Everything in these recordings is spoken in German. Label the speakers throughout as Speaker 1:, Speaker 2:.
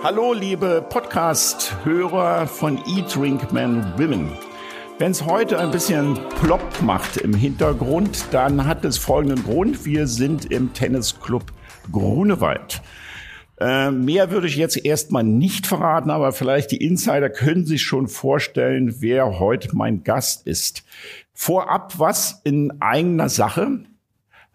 Speaker 1: Hallo, liebe Podcast-Hörer von Eat, Drink, Men, Women. Wenn es heute ein bisschen plopp macht im Hintergrund, dann hat es folgenden Grund. Wir sind im Tennisclub Grunewald. Äh, mehr würde ich jetzt erstmal nicht verraten, aber vielleicht die Insider können sich schon vorstellen, wer heute mein Gast ist. Vorab was in eigener Sache.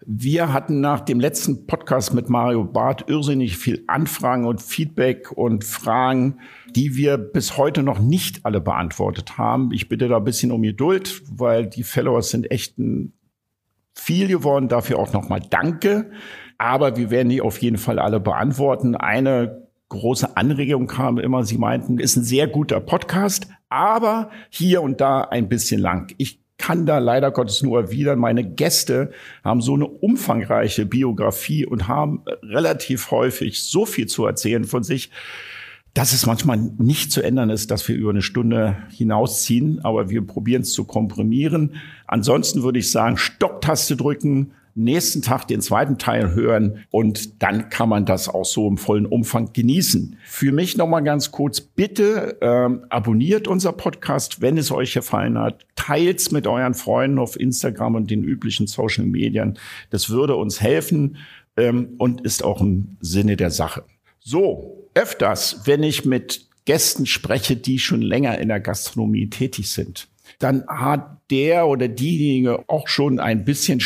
Speaker 1: Wir hatten nach dem letzten Podcast mit Mario Barth irrsinnig viel Anfragen und Feedback und Fragen, die wir bis heute noch nicht alle beantwortet haben. Ich bitte da ein bisschen um Geduld, weil die Followers sind echt viel geworden. Dafür auch nochmal Danke. Aber wir werden die auf jeden Fall alle beantworten. Eine große Anregung kam immer, Sie meinten, ist ein sehr guter Podcast, aber hier und da ein bisschen lang. Ich kann da leider Gottes nur erwidern. Meine Gäste haben so eine umfangreiche Biografie und haben relativ häufig so viel zu erzählen von sich, dass es manchmal nicht zu ändern ist, dass wir über eine Stunde hinausziehen, aber wir probieren es zu komprimieren. Ansonsten würde ich sagen, Stopptaste drücken, nächsten Tag den zweiten Teil hören und dann kann man das auch so im vollen Umfang genießen. Für mich nochmal ganz kurz, bitte ähm, abonniert unser Podcast, wenn es euch gefallen hat. Teilt's mit euren Freunden auf Instagram und den üblichen Social Medien. Das würde uns helfen ähm, und ist auch im Sinne der Sache. So, öfters, wenn ich mit Gästen spreche, die schon länger in der Gastronomie tätig sind, dann hat der oder diejenige auch schon ein bisschen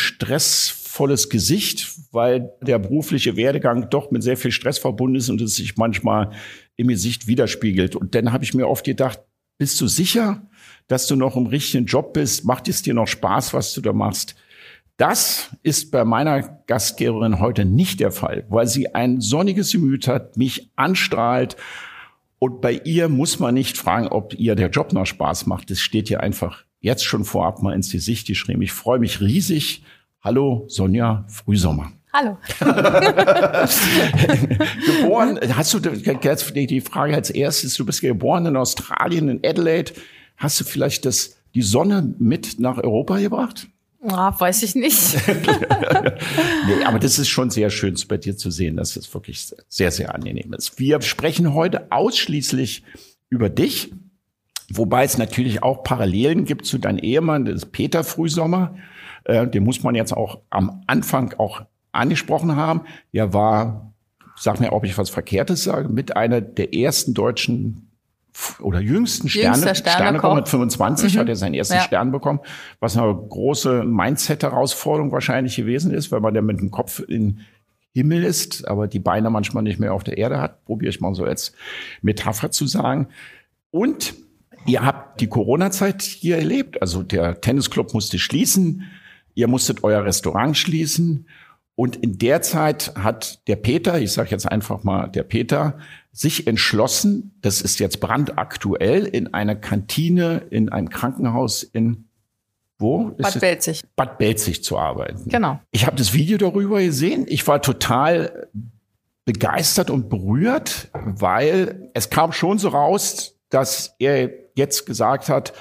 Speaker 1: stressvolles Gesicht, weil der berufliche Werdegang doch mit sehr viel Stress verbunden ist und es sich manchmal im Gesicht widerspiegelt. Und dann habe ich mir oft gedacht, bist du sicher, dass du noch im richtigen Job bist? Macht es dir noch Spaß, was du da machst? Das ist bei meiner Gastgeberin heute nicht der Fall, weil sie ein sonniges Gemüt hat, mich anstrahlt und bei ihr muss man nicht fragen, ob ihr der Job noch Spaß macht. Das steht ihr einfach jetzt schon vorab mal ins Gesicht geschrieben. Ich freue mich riesig. Hallo, Sonja Frühsommer.
Speaker 2: Hallo.
Speaker 1: geboren, hast du die Frage als erstes, du bist geboren in Australien, in Adelaide. Hast du vielleicht das, die Sonne mit nach Europa gebracht?
Speaker 2: Ah, weiß ich nicht.
Speaker 1: nee, aber das ist schon sehr schön bei dir zu sehen, dass es wirklich sehr, sehr angenehm ist. Wir sprechen heute ausschließlich über dich, wobei es natürlich auch Parallelen gibt zu deinem Ehemann, das ist Peter Frühsommer. Äh, den muss man jetzt auch am Anfang auch angesprochen haben. Er war, sag mir, ob ich was Verkehrtes sage, mit einer der ersten deutschen oder jüngsten Sterne, Sterne mit 25 mhm. hat er seinen ersten ja. Stern bekommen, was eine große Mindset-Herausforderung wahrscheinlich gewesen ist, weil man ja mit dem Kopf in Himmel ist, aber die Beine manchmal nicht mehr auf der Erde hat, probiere ich mal so als Metapher zu sagen. Und ihr habt die Corona-Zeit hier erlebt, also der Tennisclub musste schließen, ihr musstet euer Restaurant schließen und in der Zeit hat der Peter, ich sage jetzt einfach mal der Peter, sich entschlossen, das ist jetzt brandaktuell, in einer Kantine, in einem Krankenhaus in wo?
Speaker 2: Bad Belzig.
Speaker 1: Bad Belzig zu arbeiten.
Speaker 2: Genau.
Speaker 1: Ich habe das Video darüber gesehen. Ich war total begeistert und berührt, weil es kam schon so raus, dass er jetzt gesagt hat,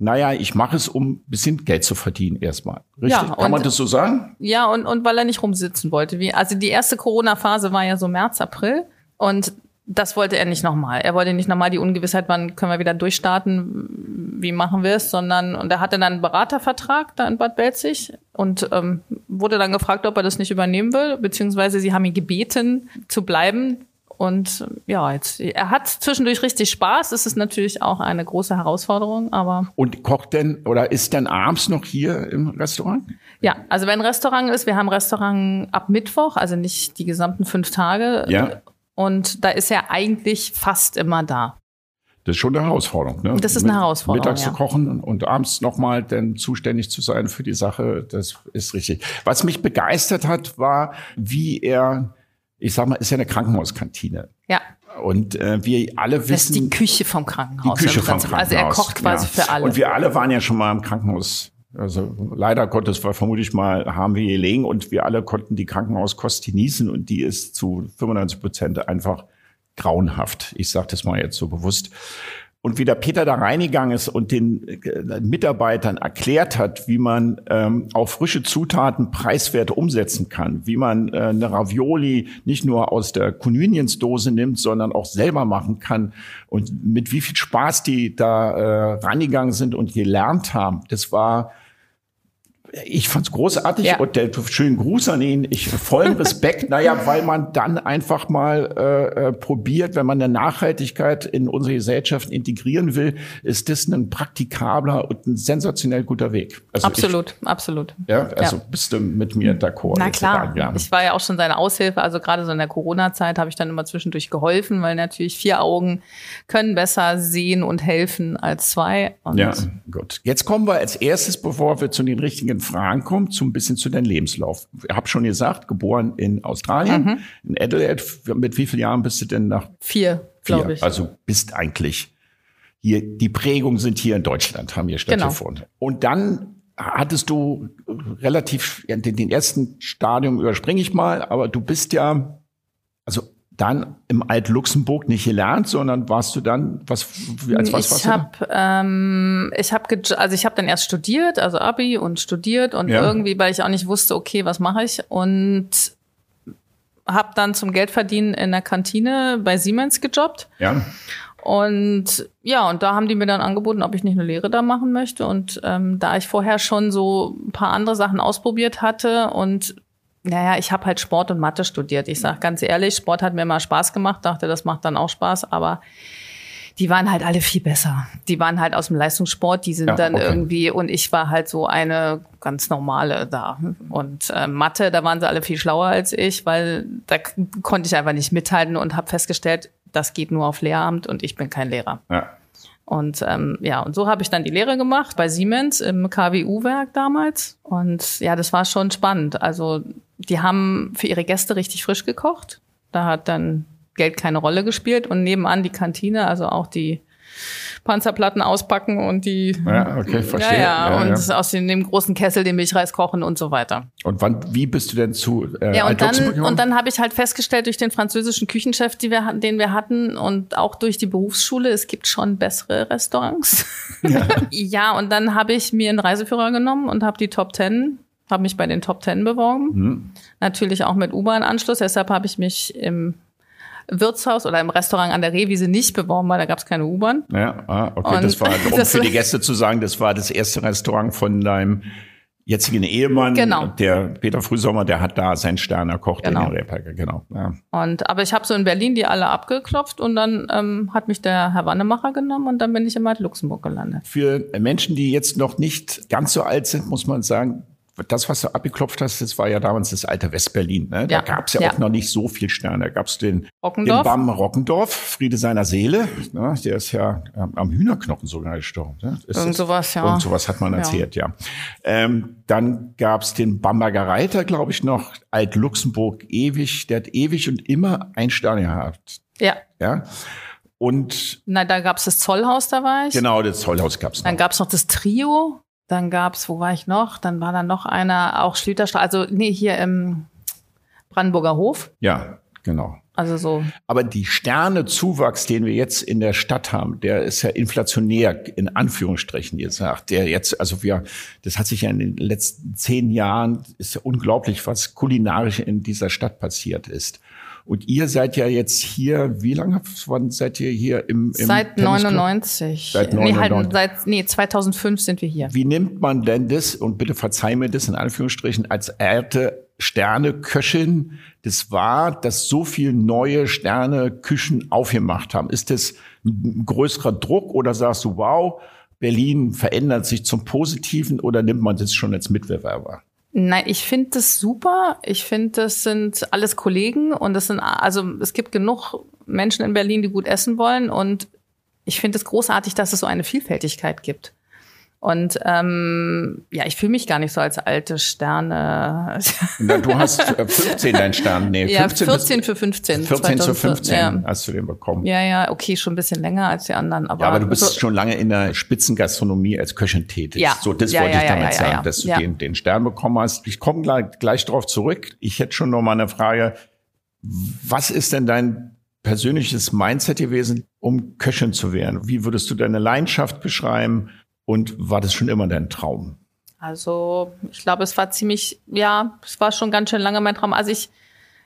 Speaker 1: naja, ich mache es, um ein bisschen Geld zu verdienen erstmal. Richtig? Ja, Kann man das so sagen?
Speaker 2: Ja, und, und weil er nicht rumsitzen wollte. Wie, also die erste Corona-Phase war ja so März, April. Und das wollte er nicht nochmal. Er wollte nicht nochmal die Ungewissheit, wann können wir wieder durchstarten, wie machen wir es, sondern, und er hatte dann einen Beratervertrag da in Bad Belzig und ähm, wurde dann gefragt, ob er das nicht übernehmen will, beziehungsweise sie haben ihn gebeten zu bleiben, und ja, jetzt, er hat zwischendurch richtig Spaß. Es ist natürlich auch eine große Herausforderung, aber.
Speaker 1: Und kocht denn oder ist denn abends noch hier im Restaurant?
Speaker 2: Ja, also wenn Restaurant ist, wir haben Restaurant ab Mittwoch, also nicht die gesamten fünf Tage.
Speaker 1: Ja.
Speaker 2: Und da ist er eigentlich fast immer da.
Speaker 1: Das ist schon eine Herausforderung. Ne?
Speaker 2: Das ist eine Herausforderung.
Speaker 1: Mittags ja. zu kochen und abends nochmal dann zuständig zu sein für die Sache, das ist richtig. Was mich begeistert hat, war, wie er ich sag mal, ist ja eine Krankenhauskantine.
Speaker 2: Ja.
Speaker 1: Und äh, wir alle wissen. Das ist
Speaker 2: die Küche vom Krankenhaus.
Speaker 1: Die Küche vom Krankenhaus.
Speaker 2: Also er kocht quasi ja. für alle.
Speaker 1: Und wir alle waren ja schon mal im Krankenhaus. Also leider Gottes war vermutlich mal, haben wir gelegen und wir alle konnten die Krankenhauskost genießen und die ist zu 95 Prozent einfach grauenhaft. Ich sage das mal jetzt so bewusst. Und wie der Peter da reingegangen ist und den äh, Mitarbeitern erklärt hat, wie man ähm, auch frische Zutaten preiswert umsetzen kann, wie man äh, eine Ravioli nicht nur aus der Convenience-Dose nimmt, sondern auch selber machen kann und mit wie viel Spaß die da äh, rangegangen sind und gelernt haben, das war ich fand's großartig ja. und der schönen Gruß an ihn. Ich vollen Respekt. naja, weil man dann einfach mal äh, äh, probiert, wenn man eine Nachhaltigkeit in unsere Gesellschaft integrieren will, ist das ein praktikabler und ein sensationell guter Weg.
Speaker 2: Also absolut, ich, absolut.
Speaker 1: Ja, also ja. bist du mit mir d'accord.
Speaker 2: Na klar. Ich war ja auch schon seine Aushilfe. Also gerade so in der Corona-Zeit habe ich dann immer zwischendurch geholfen, weil natürlich vier Augen können besser sehen und helfen als zwei. Und
Speaker 1: ja, gut. Jetzt kommen wir als erstes, bevor wir zu den richtigen Fragen kommt, so ein bisschen zu deinem Lebenslauf. Ich habe schon gesagt, geboren in Australien, mhm. in Adelaide. Mit wie vielen Jahren bist du denn nach?
Speaker 2: Vier, glaube ich.
Speaker 1: Also bist eigentlich hier, die Prägungen sind hier in Deutschland, haben hier stattgefunden. Genau. Und dann hattest du relativ, den, den ersten Stadium überspringe ich mal, aber du bist ja, dann im Alt-Luxemburg nicht gelernt, sondern warst du dann was als was
Speaker 2: ich hab, ähm, ich habe also ich habe dann erst studiert, also Abi und studiert und ja. irgendwie, weil ich auch nicht wusste, okay, was mache ich und habe dann zum Geldverdienen in der Kantine bei Siemens gejobbt.
Speaker 1: Ja.
Speaker 2: Und ja, und da haben die mir dann angeboten, ob ich nicht eine Lehre da machen möchte. Und ähm, da ich vorher schon so ein paar andere Sachen ausprobiert hatte und naja, ich habe halt Sport und Mathe studiert. Ich sage ganz ehrlich, Sport hat mir immer Spaß gemacht, dachte, das macht dann auch Spaß, aber die waren halt alle viel besser. Die waren halt aus dem Leistungssport, die sind ja, dann okay. irgendwie, und ich war halt so eine ganz normale da. Und äh, Mathe, da waren sie alle viel schlauer als ich, weil da konnte ich einfach nicht mithalten und habe festgestellt, das geht nur auf Lehramt und ich bin kein Lehrer. Ja. Und ähm, ja, und so habe ich dann die Lehre gemacht bei Siemens im KWU-Werk damals. Und ja, das war schon spannend. Also die haben für ihre Gäste richtig frisch gekocht. Da hat dann Geld keine Rolle gespielt. Und nebenan die Kantine, also auch die Panzerplatten auspacken und die.
Speaker 1: Ja, okay, verstehe.
Speaker 2: Ja, ja, ja und ja. aus dem, dem, großen Kessel den Milchreis kochen und so weiter.
Speaker 1: Und wann, wie bist du denn zu
Speaker 2: äh, Ja, und dann, und dann habe ich halt festgestellt durch den französischen Küchenchef, die wir, den wir hatten und auch durch die Berufsschule, es gibt schon bessere Restaurants. Ja, ja und dann habe ich mir einen Reiseführer genommen und habe die Top Ten habe mich bei den Top Ten beworben. Mhm. Natürlich auch mit U-Bahn-Anschluss. Deshalb habe ich mich im Wirtshaus oder im Restaurant an der Rehwiese nicht beworben, weil da gab es keine U-Bahn.
Speaker 1: Ja, ah, okay. Und das war, um das für die Gäste zu sagen, das war das erste Restaurant von deinem jetzigen Ehemann, genau. der Peter Frühsommer, der hat da seinen Stern erkocht genau. in der Rehberger, genau.
Speaker 2: Ja. Und aber ich habe so in Berlin die alle abgeklopft und dann ähm, hat mich der Herr Wannemacher genommen und dann bin ich in Luxemburg gelandet.
Speaker 1: Für Menschen, die jetzt noch nicht ganz so alt sind, muss man sagen, das, was du abgeklopft hast, das war ja damals das alte Westberlin. Ne? Da ja, gab es ja, ja, auch noch nicht so viel Sterne. Da gab es den, den BAM Rockendorf, Friede seiner Seele. Ne? Der ist ja ähm, am Hühnerknochen sogar gestorben. Ne?
Speaker 2: Irgend sowas, ja.
Speaker 1: Irgend sowas hat man erzählt, ja. ja. Ähm, dann gab es den Bamberger Reiter, glaube ich, noch. Alt-Luxemburg ewig. Der hat ewig und immer ein Stern gehabt.
Speaker 2: Ja.
Speaker 1: Ja. Und
Speaker 2: Na, da gab es das Zollhaus, da war ich.
Speaker 1: Genau, das Zollhaus gab es
Speaker 2: noch. Dann gab es noch das Trio. Dann gab's, wo war ich noch? Dann war da noch einer, auch Schlüterstraße, also nee, hier im Brandenburger Hof.
Speaker 1: Ja, genau.
Speaker 2: Also so.
Speaker 1: Aber die Sternezuwachs, den wir jetzt in der Stadt haben, der ist ja inflationär, in Anführungsstrichen gesagt. Der jetzt, also wir, das hat sich ja in den letzten zehn Jahren, ist ja unglaublich, was kulinarisch in dieser Stadt passiert ist. Und ihr seid ja jetzt hier, wie lange wann seid ihr hier im,
Speaker 2: im Seit 99. Seit 99. Nee, halt, seit, nee, 2005 sind wir hier.
Speaker 1: Wie nimmt man denn das, und bitte verzeih mir das in Anführungsstrichen, als alte Sterneköchin das war, dass so viel neue Sterneküchen aufgemacht haben? Ist das ein größerer Druck oder sagst du, wow, Berlin verändert sich zum Positiven oder nimmt man das schon als Mitbewerber?
Speaker 2: Nein, ich finde das super. Ich finde, das sind alles Kollegen und das sind, also es gibt genug Menschen in Berlin, die gut essen wollen und ich finde es großartig, dass es so eine Vielfältigkeit gibt. Und ähm, ja, ich fühle mich gar nicht so als alte Sterne.
Speaker 1: Na, du hast 15 deinen Stern. Nee,
Speaker 2: 15 ja, 14 für 15.
Speaker 1: 14 zu 15 ja. hast du den bekommen.
Speaker 2: Ja, ja, okay, schon ein bisschen länger als die anderen. Aber,
Speaker 1: ja, aber du bist so schon lange in der Spitzengastronomie als Köchin tätig. Ja. So, das ja, wollte ja, ich damit sagen, dass du den, den Stern bekommen hast. Ich komme gleich, gleich drauf zurück. Ich hätte schon noch mal eine Frage. Was ist denn dein persönliches Mindset gewesen, um Köchin zu werden? Wie würdest du deine Leidenschaft beschreiben? Und war das schon immer dein Traum?
Speaker 2: Also ich glaube, es war ziemlich, ja, es war schon ganz schön lange mein Traum. Also ich,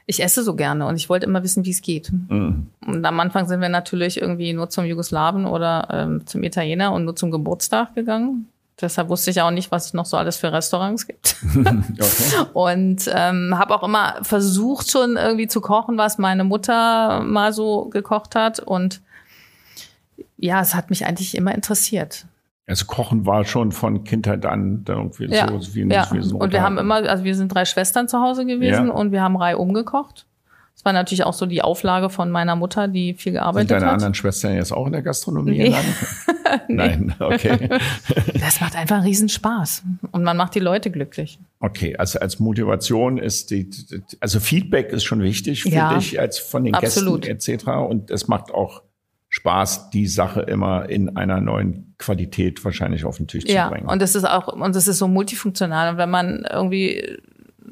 Speaker 2: ich esse so gerne und ich wollte immer wissen, wie es geht. Mhm. Und am Anfang sind wir natürlich irgendwie nur zum Jugoslawen oder ähm, zum Italiener und nur zum Geburtstag gegangen. Deshalb wusste ich auch nicht, was es noch so alles für Restaurants gibt. okay. Und ähm, habe auch immer versucht, schon irgendwie zu kochen, was meine Mutter mal so gekocht hat. Und ja, es hat mich eigentlich immer interessiert.
Speaker 1: Also Kochen war schon von Kindheit an irgendwie
Speaker 2: ja, so wie ein ja. Und wir haben immer, also wir sind drei Schwestern zu Hause gewesen ja. und wir haben Reihe umgekocht. Das war natürlich auch so die Auflage von meiner Mutter, die viel gearbeitet hat.
Speaker 1: Sind deine
Speaker 2: hat.
Speaker 1: anderen Schwestern jetzt auch in der Gastronomie
Speaker 2: nee.
Speaker 1: nee. Nein, okay.
Speaker 2: das macht einfach einen Riesenspaß und man macht die Leute glücklich.
Speaker 1: Okay, also als Motivation ist die, also Feedback ist schon wichtig für
Speaker 2: ja,
Speaker 1: dich als von den
Speaker 2: absolut.
Speaker 1: Gästen etc. Und es macht auch Spaß, die Sache immer in einer neuen Qualität wahrscheinlich auf den Tisch
Speaker 2: ja,
Speaker 1: zu bringen.
Speaker 2: Ja, und das ist auch, und das ist so multifunktional. Und wenn man irgendwie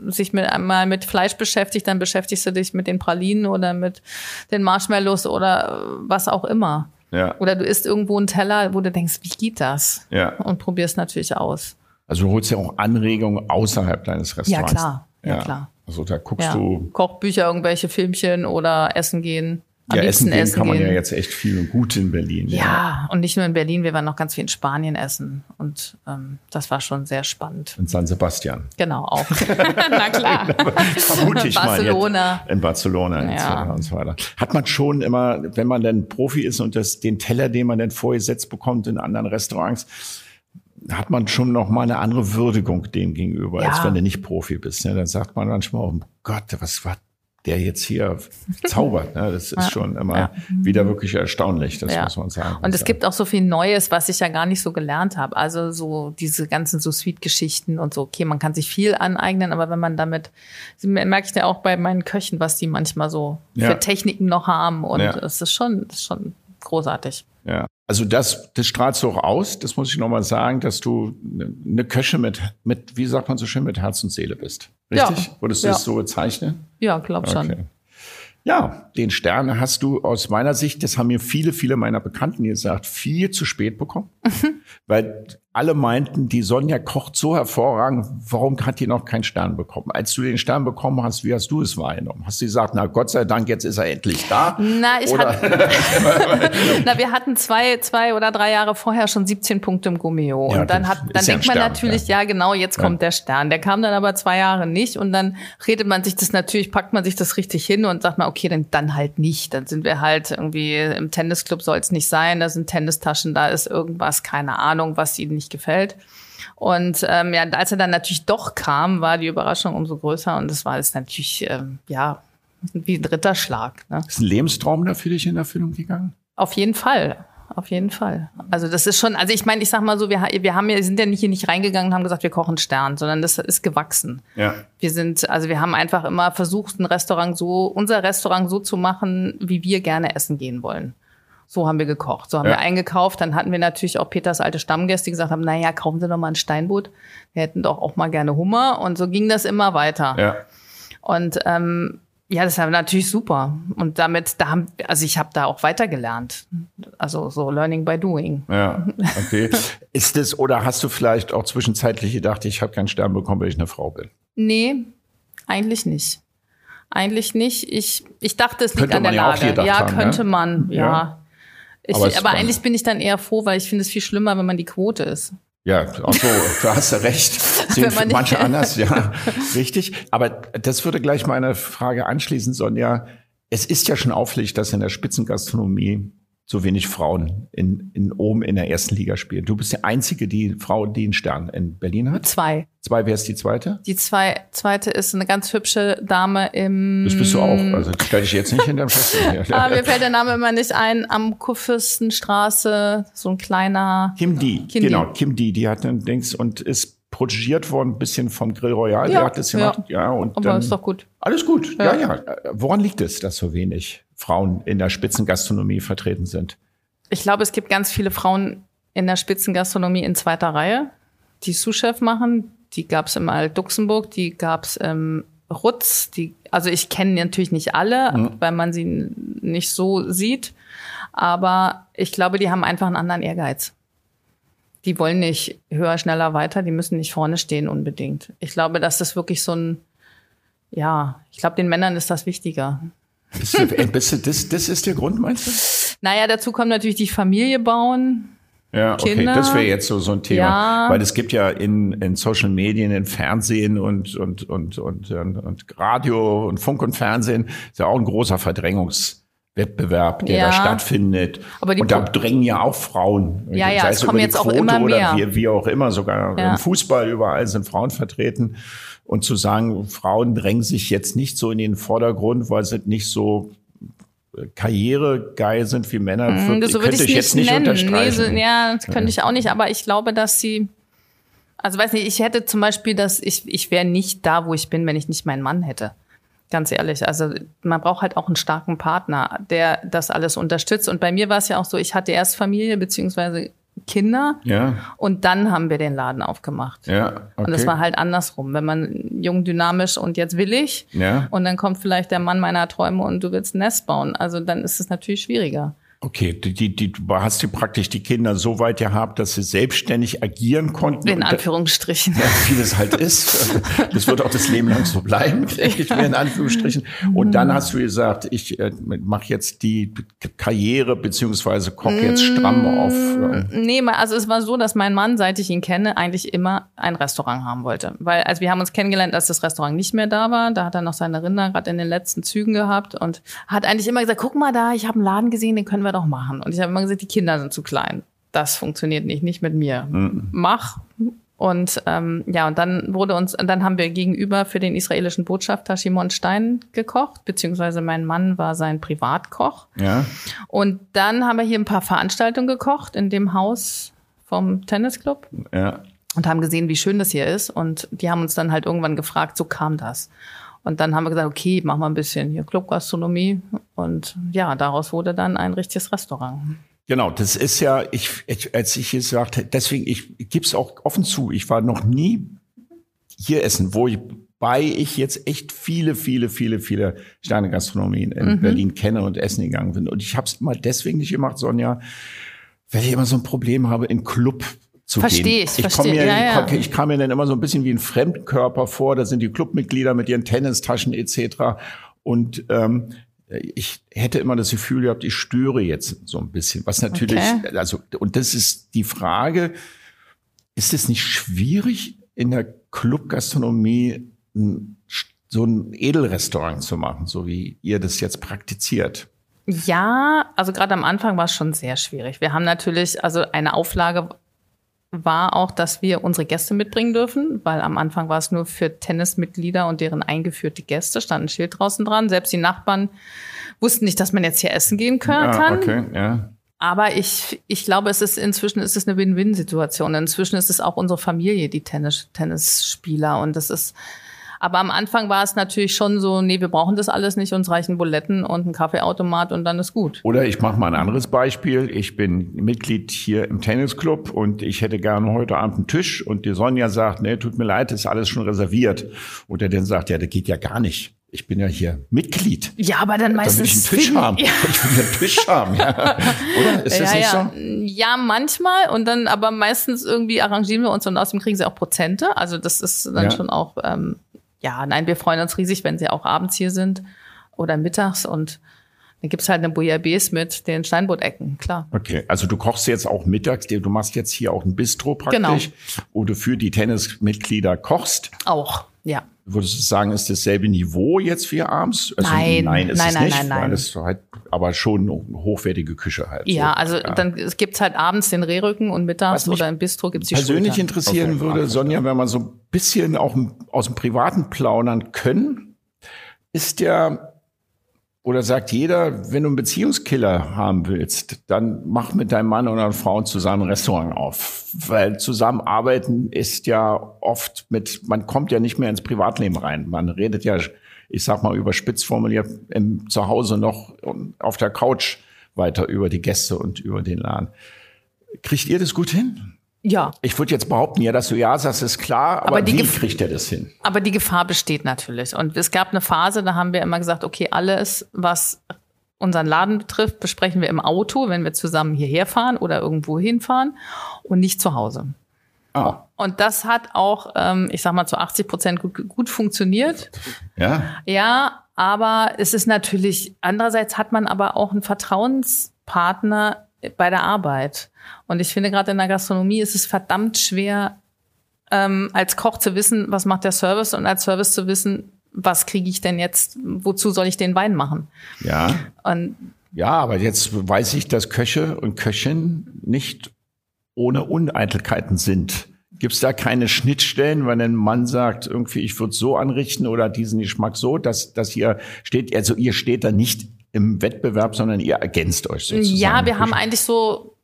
Speaker 2: sich mit einmal mit Fleisch beschäftigt, dann beschäftigst du dich mit den Pralinen oder mit den Marshmallows oder was auch immer.
Speaker 1: Ja.
Speaker 2: Oder du isst irgendwo einen Teller, wo du denkst, wie geht das?
Speaker 1: Ja.
Speaker 2: Und probierst natürlich aus.
Speaker 1: Also du holst ja auch Anregungen außerhalb deines Restaurants.
Speaker 2: Ja, klar. Ja, ja klar.
Speaker 1: Also da guckst ja. du.
Speaker 2: Kochbücher, irgendwelche Filmchen oder Essen gehen.
Speaker 1: Am ja, essen gehen essen kann man gehen. ja jetzt echt viel und gut in Berlin.
Speaker 2: Ja, ja, und nicht nur in Berlin, wir waren noch ganz viel in Spanien essen. Und ähm, das war schon sehr spannend.
Speaker 1: In San Sebastian.
Speaker 2: Genau, auch. Na klar.
Speaker 1: Vermute ich
Speaker 2: Barcelona.
Speaker 1: Mal in Barcelona
Speaker 2: ja.
Speaker 1: und so weiter. Hat man schon immer, wenn man dann Profi ist und das, den Teller, den man dann vorgesetzt bekommt in anderen Restaurants, hat man schon noch mal eine andere Würdigung dem gegenüber, ja. als wenn du nicht Profi bist. Ne? Dann sagt man manchmal, oh Gott, was war der jetzt hier zaubert. Ne? Das ist ja, schon immer ja. wieder wirklich erstaunlich, das ja. muss man sagen.
Speaker 2: Und es gibt auch so viel Neues, was ich ja gar nicht so gelernt habe. Also so diese ganzen so Sweet-Geschichten und so. Okay, man kann sich viel aneignen, aber wenn man damit, merke ich ja auch bei meinen Köchen, was die manchmal so für Techniken noch haben. Und es ist schon, das ist schon großartig.
Speaker 1: Ja. Also das, das strahlst du auch aus, das muss ich nochmal sagen, dass du eine Köche mit, mit, wie sagt man so schön, mit Herz und Seele bist. Richtig? Ja. Würdest du ja. das so bezeichnen?
Speaker 2: Ja, glaub schon. Okay.
Speaker 1: Ja, den Stern hast du aus meiner Sicht, das haben mir viele, viele meiner Bekannten gesagt, viel zu spät bekommen. Weil alle meinten, die Sonja kocht so hervorragend, warum hat die noch keinen Stern bekommen? Als du den Stern bekommen hast, wie hast du es wahrgenommen? Hast du gesagt, na Gott sei Dank, jetzt ist er endlich da?
Speaker 2: Na, ich hatte, na, wir hatten zwei, zwei oder drei Jahre vorher schon 17 Punkte im Gummio. Ja, und dann hat, dann denkt ja man Stern, natürlich, ja. ja. genau, jetzt kommt der Stern. Der kam dann aber zwei Jahre nicht und dann redet man sich das natürlich, packt man sich das richtig hin und sagt mal, okay, dann, dann halt nicht. Dann sind wir halt irgendwie im Tennisclub soll es nicht sein, da sind Tennistaschen, da ist irgendwas, keine Ahnung, was ihnen nicht gefällt. Und ähm, ja, als er dann natürlich doch kam, war die Überraschung umso größer und das war jetzt natürlich, ähm, ja, wie ein dritter Schlag. Ne?
Speaker 1: Ist ein Lebenstraum da für dich in Erfüllung gegangen?
Speaker 2: Auf jeden Fall. Auf jeden Fall. Also das ist schon, also ich meine, ich sag mal so, wir, wir haben ja, sind ja nicht hier nicht reingegangen und haben gesagt, wir kochen Stern, sondern das ist gewachsen.
Speaker 1: Ja.
Speaker 2: Wir sind, also wir haben einfach immer versucht, ein Restaurant so, unser Restaurant so zu machen, wie wir gerne essen gehen wollen. So haben wir gekocht. So haben ja. wir eingekauft. Dann hatten wir natürlich auch Peters alte Stammgäste, die gesagt haben, naja, kaufen Sie doch mal ein Steinboot. Wir hätten doch auch mal gerne Hummer. Und so ging das immer weiter.
Speaker 1: Ja.
Speaker 2: Und ähm, ja, das war natürlich super. Und damit, da haben, also ich habe da auch weitergelernt. Also so Learning by Doing.
Speaker 1: Ja, okay. Ist es, oder hast du vielleicht auch zwischenzeitlich gedacht, ich habe keinen Stern bekommen, weil ich eine Frau bin?
Speaker 2: Nee, eigentlich nicht. Eigentlich nicht. Ich, ich dachte, es liegt an der Lage. Ja, haben, könnte ne? man, ja. ja. Ich, aber, aber eigentlich bin ich dann eher froh, weil ich finde es viel schlimmer, wenn man die Quote ist.
Speaker 1: Ja, ach so, du hast ja recht. Sehen manche anders, ja, richtig. Aber das würde gleich meine Frage anschließen, Sonja. Es ist ja schon auffällig, dass in der Spitzengastronomie so wenig Frauen in, in oben in der ersten Liga spielen. Du bist die einzige, die Frau, die einen Stern in Berlin hat.
Speaker 2: Zwei.
Speaker 1: Zwei, wer ist die zweite?
Speaker 2: Die zwei, zweite ist eine ganz hübsche Dame im.
Speaker 1: Das bist du auch. Also das stelle ich jetzt nicht hinterm Fest.
Speaker 2: ah, mir fällt der Name immer nicht ein. Am Kurfürstenstraße, so ein kleiner.
Speaker 1: Kim Di. Kim genau, Di. Kim Di. Die hat einen Dings und ist protegiert worden, ein bisschen vom Grill Royal.
Speaker 2: Ja,
Speaker 1: der hat das gemacht.
Speaker 2: Ja,
Speaker 1: ja und
Speaker 2: Aber
Speaker 1: dann,
Speaker 2: ist doch gut.
Speaker 1: Alles gut. Ja. ja, ja. Woran liegt es, dass so wenig Frauen in der Spitzengastronomie vertreten sind?
Speaker 2: Ich glaube, es gibt ganz viele Frauen in der Spitzengastronomie in zweiter Reihe, die Sous-Chef machen. Die gab es im Alt-Duxenburg, die gab es im Rutz, die, also ich kenne natürlich nicht alle, mhm. weil man sie nicht so sieht. Aber ich glaube, die haben einfach einen anderen Ehrgeiz. Die wollen nicht höher, schneller, weiter. Die müssen nicht vorne stehen unbedingt. Ich glaube, dass das wirklich so ein, ja, ich glaube, den Männern ist das wichtiger.
Speaker 1: Bist du, bist du, das, das ist der Grund, meinst du?
Speaker 2: Naja, dazu kommt natürlich die Familie bauen.
Speaker 1: Ja, okay, Kinder. das wäre jetzt so, so ein Thema. Ja. Weil es gibt ja in, in Social Medien, in Fernsehen und, und, und, und, und, und Radio und Funk und Fernsehen ist ja auch ein großer Verdrängungswettbewerb, der ja. da stattfindet. Aber die und da drängen ja auch Frauen.
Speaker 2: Ja, ja, es kommen jetzt auch immer mehr.
Speaker 1: Oder wie, wie auch immer, sogar im Fußball überall sind Frauen vertreten. Und zu sagen, Frauen drängen sich jetzt nicht so in den Vordergrund, weil sie nicht so karrieregeil sind wie Männer,
Speaker 2: mm,
Speaker 1: würde,
Speaker 2: so könnte ich jetzt nicht nennen. unterstreichen. Nee, so, ja, das könnte ich auch nicht, aber ich glaube, dass sie, also weiß nicht, ich hätte zum Beispiel, dass ich, ich wäre nicht da, wo ich bin, wenn ich nicht meinen Mann hätte. Ganz ehrlich, also man braucht halt auch einen starken Partner, der das alles unterstützt. Und bei mir war es ja auch so, ich hatte erst Familie, beziehungsweise Kinder. Ja. Und dann haben wir den Laden aufgemacht. Ja, okay. Und es war halt andersrum. Wenn man jung, dynamisch und jetzt will ich. Ja. Und dann kommt vielleicht der Mann meiner Träume und du willst ein Nest bauen. Also dann ist es natürlich schwieriger.
Speaker 1: Okay, die, die, die, du hast du praktisch die Kinder so weit gehabt, dass sie selbstständig agieren konnten.
Speaker 2: In Anführungsstrichen.
Speaker 1: Ja, wie das halt ist. Das wird auch das Leben lang so bleiben, denke ich mir in Anführungsstrichen. Und dann hast du gesagt, ich äh, mache jetzt die Karriere beziehungsweise koche jetzt stramm auf.
Speaker 2: Äh. Nee, also es war so, dass mein Mann, seit ich ihn kenne, eigentlich immer ein Restaurant haben wollte. Weil als wir haben uns kennengelernt, als das Restaurant nicht mehr da war, da hat er noch seine Rinder gerade in den letzten Zügen gehabt und hat eigentlich immer gesagt, guck mal da, ich habe einen Laden gesehen, den können wir wir doch machen. Und ich habe immer gesagt, die Kinder sind zu klein. Das funktioniert nicht, nicht mit mir. Mhm. Mach. Und ähm, ja, und dann wurde uns, dann haben wir gegenüber für den israelischen Botschafter Shimon Stein gekocht, beziehungsweise mein Mann war sein Privatkoch. Ja. Und dann haben wir hier ein paar Veranstaltungen gekocht in dem Haus vom Tennisclub. Ja. Und haben gesehen, wie schön das hier ist. Und die haben uns dann halt irgendwann gefragt, so kam das. Und dann haben wir gesagt, okay, machen wir ein bisschen hier Clubgastronomie. Und ja, daraus wurde dann ein richtiges Restaurant.
Speaker 1: Genau, das ist ja, ich, ich als ich es sagte, deswegen, ich gebe es auch offen zu, ich war noch nie hier essen, wo ich bei ich jetzt echt viele, viele, viele, viele Sterne-Gastronomien in mhm. Berlin kenne und essen gegangen bin. Und ich habe es immer deswegen nicht gemacht, Sonja, weil ich immer so ein Problem habe, in Club zu
Speaker 2: versteh
Speaker 1: gehen.
Speaker 2: Ich, ich, mir,
Speaker 1: ja, ja. ich kam mir dann immer so ein bisschen wie ein Fremdkörper vor. Da sind die Clubmitglieder mit ihren Tennistaschen etc. Und ähm, ich hätte immer das Gefühl gehabt, ich störe jetzt so ein bisschen. Was natürlich, okay. also, und das ist die Frage, ist es nicht schwierig, in der Clubgastronomie so ein Edelrestaurant zu machen, so wie ihr das jetzt praktiziert?
Speaker 2: Ja, also gerade am Anfang war es schon sehr schwierig. Wir haben natürlich, also eine Auflage war auch, dass wir unsere Gäste mitbringen dürfen, weil am Anfang war es nur für Tennismitglieder und deren eingeführte Gäste, stand ein Schild draußen dran. Selbst die Nachbarn wussten nicht, dass man jetzt hier essen gehen kann. Ja, okay, ja. Aber ich, ich glaube, es ist inzwischen ist es eine Win-Win-Situation. Inzwischen ist es auch unsere Familie, die Tennis, Tennisspieler. Und das ist, aber am Anfang war es natürlich schon so, nee, wir brauchen das alles nicht, uns reichen Buletten und ein Kaffeeautomat und dann ist gut.
Speaker 1: Oder ich mache mal ein anderes Beispiel. Ich bin Mitglied hier im Tennisclub und ich hätte gerne heute Abend einen Tisch und die Sonja sagt, nee, tut mir leid, ist alles schon reserviert. Und er dann sagt, ja, das geht ja gar nicht. Ich bin ja hier Mitglied.
Speaker 2: Ja, aber dann meistens.
Speaker 1: Dann will ich einen Tisch haben. Ja. Ich will einen Tisch haben, ja. Oder? Ist das ja, nicht
Speaker 2: ja. so? Ja, manchmal. Und dann, aber meistens irgendwie arrangieren wir uns und außerdem kriegen sie auch Prozente. Also das ist dann schon auch ähm, ja, nein, wir freuen uns riesig, wenn sie auch abends hier sind oder mittags und dann gibt's halt eine Bouillabaisse mit den Steinbuttecken, klar.
Speaker 1: Okay, also du kochst jetzt auch mittags, du machst jetzt hier auch ein Bistro praktisch, genau. wo du für die Tennismitglieder kochst.
Speaker 2: Auch, ja.
Speaker 1: Würdest du sagen, ist dasselbe Niveau jetzt für abends?
Speaker 2: Also, nein, nein, ist nein, es
Speaker 1: nein,
Speaker 2: nicht, nein, nein.
Speaker 1: Weil es halt, aber schon eine hochwertige Küche halt.
Speaker 2: Ja, so. also ja. dann es gibt's halt abends den Rehrücken und mittags oder im Bistro gibt's die
Speaker 1: Persönlich Schultern. interessieren okay. würde, Sonja, wenn man so ein bisschen auch aus dem Privaten plaudern können, ist ja oder sagt jeder, wenn du einen Beziehungskiller haben willst, dann mach mit deinem Mann oder Frau zusammen ein Restaurant auf. Weil zusammenarbeiten ist ja oft mit, man kommt ja nicht mehr ins Privatleben rein. Man redet ja, ich sag mal überspitzt formuliert, im Zuhause noch auf der Couch weiter über die Gäste und über den Laden. Kriegt ihr das gut hin?
Speaker 2: Ja.
Speaker 1: Ich würde jetzt behaupten, ja, dass du ja sagst, ist klar, aber,
Speaker 2: Aber die
Speaker 1: wie
Speaker 2: Gef-
Speaker 1: kriegt er das hin?
Speaker 2: Aber die Gefahr besteht natürlich. Und es gab eine Phase, da haben wir immer gesagt, okay, alles, was unseren Laden betrifft, besprechen wir im Auto, wenn wir zusammen hierher fahren oder irgendwo hinfahren und nicht zu Hause.
Speaker 1: Ah,
Speaker 2: Und das hat auch, ähm, ich sag mal, zu 80 Prozent gut, gut funktioniert.
Speaker 1: ja.
Speaker 2: Ja, aber es ist natürlich, andererseits hat man aber auch einen Vertrauenspartner bei der Arbeit. Und ich finde, gerade in der Gastronomie ist es verdammt schwer, ähm, als Koch zu wissen, was macht der Service und als Service zu wissen, was kriege ich denn jetzt, wozu soll ich den Wein machen?
Speaker 1: Ja.
Speaker 2: Und
Speaker 1: Ja, aber jetzt weiß ich, dass Köche und Köchinnen nicht ohne Uneitelkeiten sind. Gibt es da keine Schnittstellen, wenn ein Mann sagt, irgendwie, ich würde so anrichten oder diesen Geschmack so, dass, dass ihr steht, also ihr steht da nicht im Wettbewerb, sondern ihr ergänzt euch sozusagen.
Speaker 2: ja, wir haben eigentlich so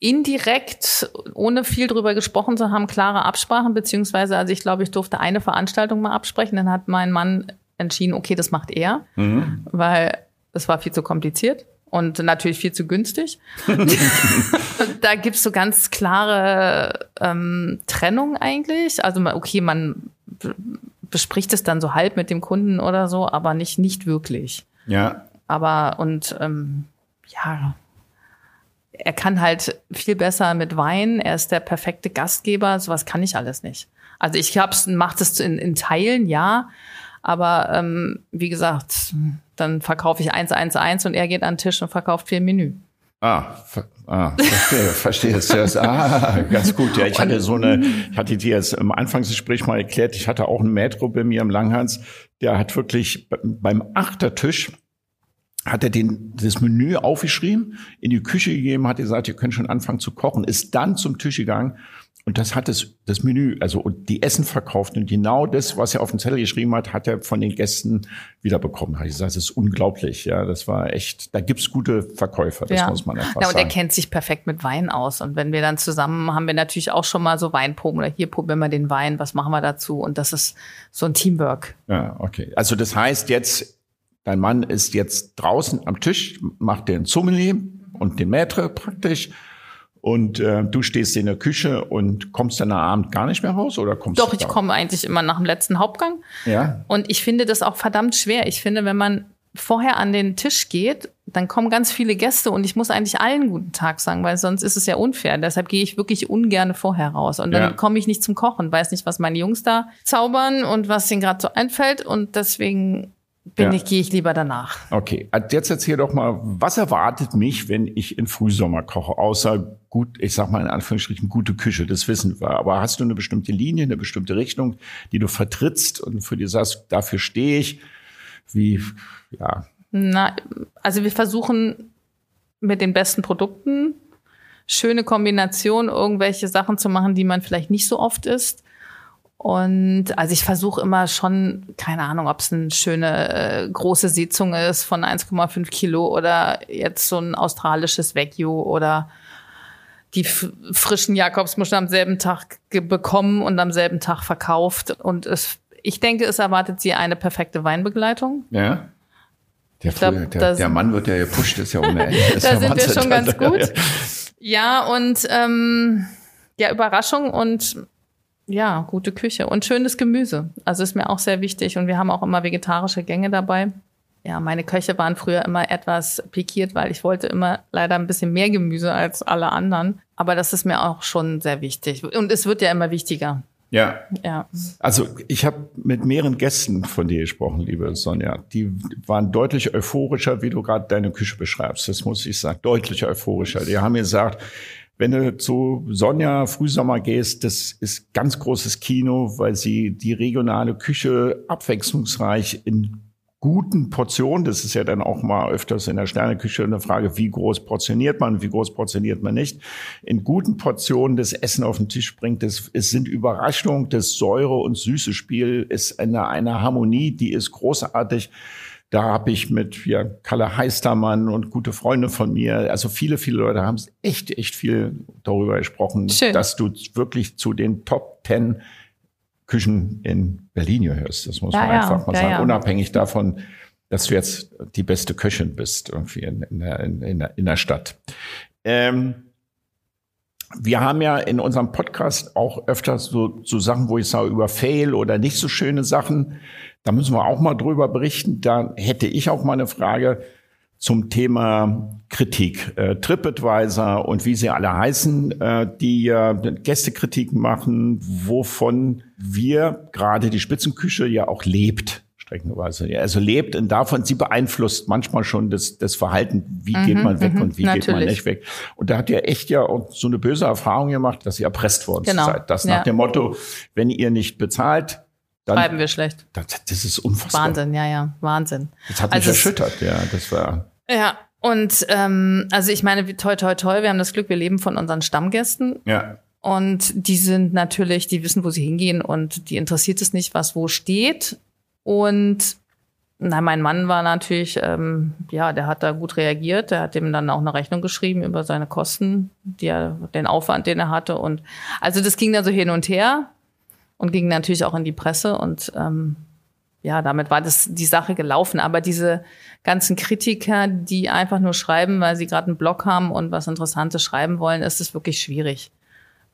Speaker 2: indirekt, ohne viel drüber gesprochen zu haben, klare Absprachen, beziehungsweise, also ich glaube, ich durfte eine Veranstaltung mal absprechen, dann hat mein Mann entschieden, okay, das macht er, weil es war viel zu kompliziert und natürlich viel zu günstig. da gibt's so ganz klare ähm, Trennung eigentlich. Also okay, man bespricht es dann so halb mit dem Kunden oder so, aber nicht, nicht wirklich.
Speaker 1: Ja,
Speaker 2: Aber und ähm, ja, er kann halt viel besser mit Wein. Er ist der perfekte Gastgeber. Sowas kann ich alles nicht. Also ich hab's, macht es in, in Teilen, ja. Aber ähm, wie gesagt, dann verkaufe ich 111 und er geht an den Tisch und verkauft vier Menü.
Speaker 1: Ah, ver ah verstehe, verstehe. Es ah, ganz gut. Ja, ich hatte so eine, ich hatte dir jetzt im Anfangsgespräch mal erklärt, ich hatte auch einen Metro bei mir im Langhans, der hat wirklich be- beim Achtertisch hat er den, das Menü aufgeschrieben, in die Küche gegeben, hat gesagt, ihr könnt schon anfangen zu kochen, ist dann zum Tisch gegangen und das hat das, das Menü, also und die Essen verkauft und genau das, was er auf den Zettel geschrieben hat, hat er von den Gästen wiederbekommen. Hat ich gesagt, das ist unglaublich, ja, das war echt, da gibt's gute Verkäufer, das muss man einfach
Speaker 2: ja, und er
Speaker 1: sagen.
Speaker 2: kennt sich perfekt mit Wein aus. Und wenn wir dann zusammen haben wir natürlich auch schon mal so Weinproben oder hier probieren wir den Wein, was machen wir dazu? Und das ist so ein Teamwork.
Speaker 1: Ja, okay. Also das heißt jetzt, dein Mann ist jetzt draußen am Tisch, macht den Sommelier und den Maître praktisch. Und äh, du stehst in der Küche und kommst dann am Abend gar nicht mehr raus oder kommst
Speaker 2: Doch, ich komme eigentlich immer nach dem letzten Hauptgang.
Speaker 1: Ja,
Speaker 2: Und ich finde das auch verdammt schwer. Ich finde, wenn man vorher an den Tisch geht, dann kommen ganz viele Gäste und ich muss eigentlich allen guten Tag sagen, weil sonst ist es ja unfair. Deshalb gehe ich wirklich ungern vorher raus und dann
Speaker 1: Ja.
Speaker 2: komme ich nicht zum Kochen, weiß nicht, was meine Jungs da zaubern und was denen gerade so einfällt und deswegen bin
Speaker 1: Ja.
Speaker 2: ich, gehe ich lieber danach.
Speaker 1: okay. Jetzt erzähl doch mal, was erwartet mich, wenn ich in Frühsommer koche, außer gut, ich sag mal in Anführungsstrichen gute Küche, das wissen wir. Aber hast du eine bestimmte Linie, eine bestimmte Richtung, die du vertrittst und für dich sagst, dafür stehe ich? Wie, ja,
Speaker 2: Na, also wir versuchen mit den besten Produkten schöne Kombination, irgendwelche Sachen zu machen, die man vielleicht nicht so oft isst. Und also ich versuche immer schon, keine Ahnung, ob es eine schöne äh, große Sitzung ist von 1,5 Kilo oder jetzt so ein australisches Wagyu oder die frischen Jakobsmuscheln am selben Tag bekommen und am selben Tag verkauft. Und es, ich denke, es erwartet sie eine perfekte Weinbegleitung.
Speaker 1: Ja. Der,
Speaker 2: glaub,
Speaker 1: früher- der, der Mann wird ja gepusht, ist ja ohne Ende.
Speaker 2: Da sind wir schon ganz gut. Ja, und ähm, ja, Überraschung und ja, gute Küche und schönes Gemüse. Also ist mir auch sehr wichtig. Und wir haben auch immer vegetarische Gänge dabei. Ja, meine Köche waren früher immer etwas pikiert, weil ich wollte immer leider ein bisschen mehr Gemüse als alle anderen. Aber das ist mir auch schon sehr wichtig. Und es wird ja immer wichtiger.
Speaker 1: Ja,
Speaker 2: Ja.
Speaker 1: also ich habe mit mehreren Gästen von dir gesprochen, liebe Sonja. Die waren deutlich euphorischer, wie du gerade deine Küche beschreibst. Das muss ich sagen, deutlich euphorischer. Die haben mir gesagt, wenn du zu Sonja Frühsommer gehst, das ist ganz großes Kino, weil sie die regionale Küche abwechslungsreich in guten Portionen, das ist ja dann auch mal öfters in der Sterneküche eine Frage, wie groß portioniert man, wie groß portioniert man nicht, in guten Portionen das Essen auf den Tisch bringt. Das, es sind Überraschungen, das Säure- und süße Spiel ist eine, eine Harmonie, die ist großartig. Da habe ich mit ja, Kalle Heistermann und gute Freunde von mir, also viele, viele Leute haben echt, echt viel darüber gesprochen,
Speaker 2: Schön.
Speaker 1: dass du wirklich zu den Top Ten Küchen in Berlin gehörst. Das muss
Speaker 2: Ja,
Speaker 1: man
Speaker 2: ja,
Speaker 1: einfach mal
Speaker 2: ja,
Speaker 1: sagen.
Speaker 2: ja.
Speaker 1: Unabhängig davon, dass du jetzt die beste Köchin bist irgendwie in, in, der, in, in der Stadt. Ähm, wir haben ja in unserem Podcast auch öfters so, so Sachen, wo ich sage, über Fail oder nicht so schöne Sachen. Da müssen wir auch mal drüber berichten. Da hätte ich auch mal eine Frage zum Thema Kritik. Äh, TripAdvisor und wie sie alle heißen, äh, die äh, Gästekritiken machen, wovon wir gerade die Spitzenküche ja auch lebt streckenweise. Ja, also lebt und davon, sie beeinflusst manchmal schon das, das Verhalten, wie mhm, geht man weg mhm, und wie natürlich. geht man nicht weg. Und da hat ihr echt ja auch so eine böse Erfahrung gemacht, dass ihr erpresst worden genau. seid. Das ja. nach dem Motto, wenn ihr nicht bezahlt, dann,
Speaker 2: schreiben wir schlecht.
Speaker 1: Das, das ist unfassbar.
Speaker 2: Wahnsinn, ja, ja, Wahnsinn.
Speaker 1: Das hat mich also erschüttert, ja, das war.
Speaker 2: Ja, und ähm, also ich meine, toi, toi, toi, wir haben das Glück, wir leben von unseren Stammgästen.
Speaker 1: Ja.
Speaker 2: Und die sind natürlich, die wissen, wo sie hingehen und die interessiert es nicht, was wo steht. Und na, mein Mann war natürlich, ähm, ja, der hat da gut reagiert. Der hat ihm dann auch eine Rechnung geschrieben über seine Kosten, die er, den Aufwand, den er hatte. Und also das ging dann so hin und her und ging natürlich auch in die Presse. Und ähm, ja, damit war das die Sache gelaufen. Aber diese ganzen Kritiker, die einfach nur schreiben, weil sie gerade einen Blog haben und was Interessantes schreiben wollen, ist es wirklich schwierig.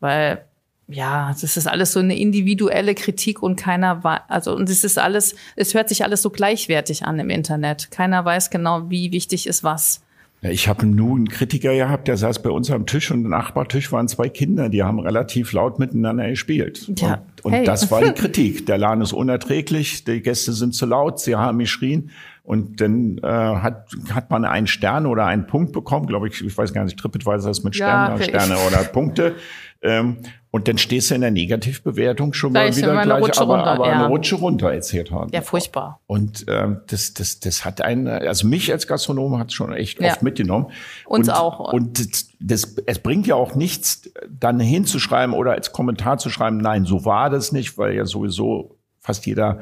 Speaker 2: Weil ja, das ist alles so eine individuelle Kritik und keiner weiß, also und es ist alles, es hört sich alles so gleichwertig an im Internet. Keiner weiß genau, wie wichtig ist was.
Speaker 1: Ja, ich habe nun einen Kritiker gehabt, der saß bei uns am Tisch und am Nachbartisch waren zwei Kinder, die haben relativ laut miteinander gespielt.
Speaker 2: Ja.
Speaker 1: Und, und hey. das war die Kritik. Der Laden ist unerträglich, die Gäste sind zu laut, sie haben geschrien. Und dann äh, hat, hat man einen Stern oder einen Punkt bekommen, glaube ich, ich weiß gar nicht, TripAdvisor ist mit Sternen, ja, Sterne oder Punkte. Ähm, und dann stehst du in der Negativbewertung schon gleich, mal wieder
Speaker 2: gleich,
Speaker 1: Rutsche
Speaker 2: aber, runter,
Speaker 1: aber
Speaker 2: ja.
Speaker 1: eine Rutsche runter erzählt haben.
Speaker 2: Ja, furchtbar.
Speaker 1: Und ähm, das, das, das hat einen, also mich als Gastronom hat es schon echt
Speaker 2: Ja.
Speaker 1: oft mitgenommen.
Speaker 2: Uns
Speaker 1: und,
Speaker 2: auch.
Speaker 1: Und das, das, es bringt ja auch nichts, dann hinzuschreiben oder als Kommentar zu schreiben, nein, so war das nicht, weil ja sowieso fast jeder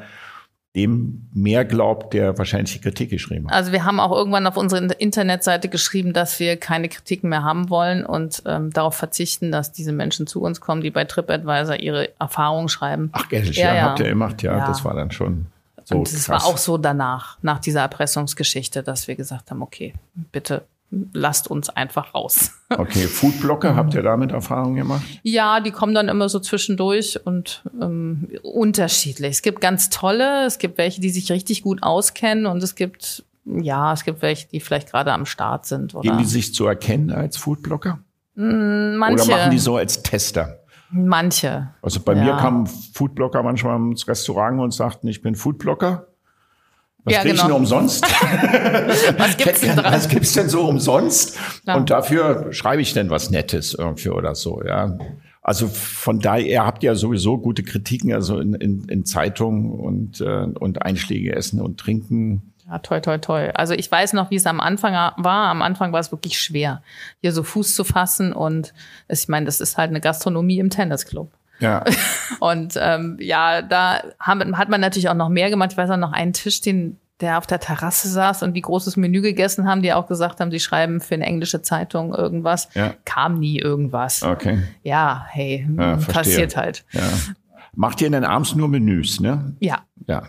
Speaker 1: dem mehr glaubt, der wahrscheinlich die Kritik geschrieben hat.
Speaker 2: Also wir haben auch irgendwann auf unserer Internetseite geschrieben, dass wir keine Kritiken mehr haben wollen und ähm, darauf verzichten, dass diese Menschen zu uns kommen, die bei TripAdvisor ihre Erfahrungen schreiben.
Speaker 1: Ach, ehrlich,
Speaker 2: Ja,
Speaker 1: ja,
Speaker 2: ja.
Speaker 1: habt ihr gemacht, ja,
Speaker 2: Ja.
Speaker 1: das war dann schon so
Speaker 2: und es
Speaker 1: krass.
Speaker 2: war auch so danach, nach dieser Erpressungsgeschichte, dass wir gesagt haben, okay, bitte lasst uns einfach raus.
Speaker 1: Okay, Foodblocker, habt ihr damit Erfahrungen gemacht?
Speaker 2: Ja, die kommen dann immer so zwischendurch und ähm, unterschiedlich. Es gibt ganz tolle, es gibt welche, die sich richtig gut auskennen und es gibt, ja, es gibt welche, die vielleicht gerade am Start sind. Oder
Speaker 1: Geben die sich zu erkennen als Foodblocker?
Speaker 2: manche,
Speaker 1: Oder machen die so als Tester?
Speaker 2: manche.
Speaker 1: Also bei
Speaker 2: Ja.
Speaker 1: mir kamen Foodblocker manchmal ins Restaurant und sagten, ich bin Foodblocker. Was
Speaker 2: Ja,
Speaker 1: krieg ich
Speaker 2: genau.
Speaker 1: denn umsonst?
Speaker 2: Was gibt's denn dran?
Speaker 1: Was gibt's denn so umsonst?
Speaker 2: Ja.
Speaker 1: Und dafür schreibe ich denn was Nettes irgendwie oder so, ja. Also von daher, ihr habt ja sowieso gute Kritiken, also in, in, in Zeitungen und, äh, und Einschläge essen und trinken.
Speaker 2: Ja, toi, toi, toi. Also ich weiß noch, wie es am Anfang war. Am Anfang war es wirklich schwer, hier so Fuß zu fassen. Und ich meine, das ist halt eine Gastronomie im Tennisclub.
Speaker 1: Ja,
Speaker 2: Und ähm, ja, da haben, hat man natürlich auch noch mehr gemacht. Ich weiß auch noch einen Tisch, den, der auf der Terrasse saß und die großes Menü gegessen haben, die auch gesagt haben, sie schreiben für eine englische Zeitung irgendwas.
Speaker 1: Ja.
Speaker 2: Kam nie irgendwas.
Speaker 1: okay.
Speaker 2: Ja, hey,
Speaker 1: Ja, verstehe.
Speaker 2: passiert halt.
Speaker 1: Ja. Macht ihr denn abends nur Menüs, ne?
Speaker 2: Ja.
Speaker 1: Ja.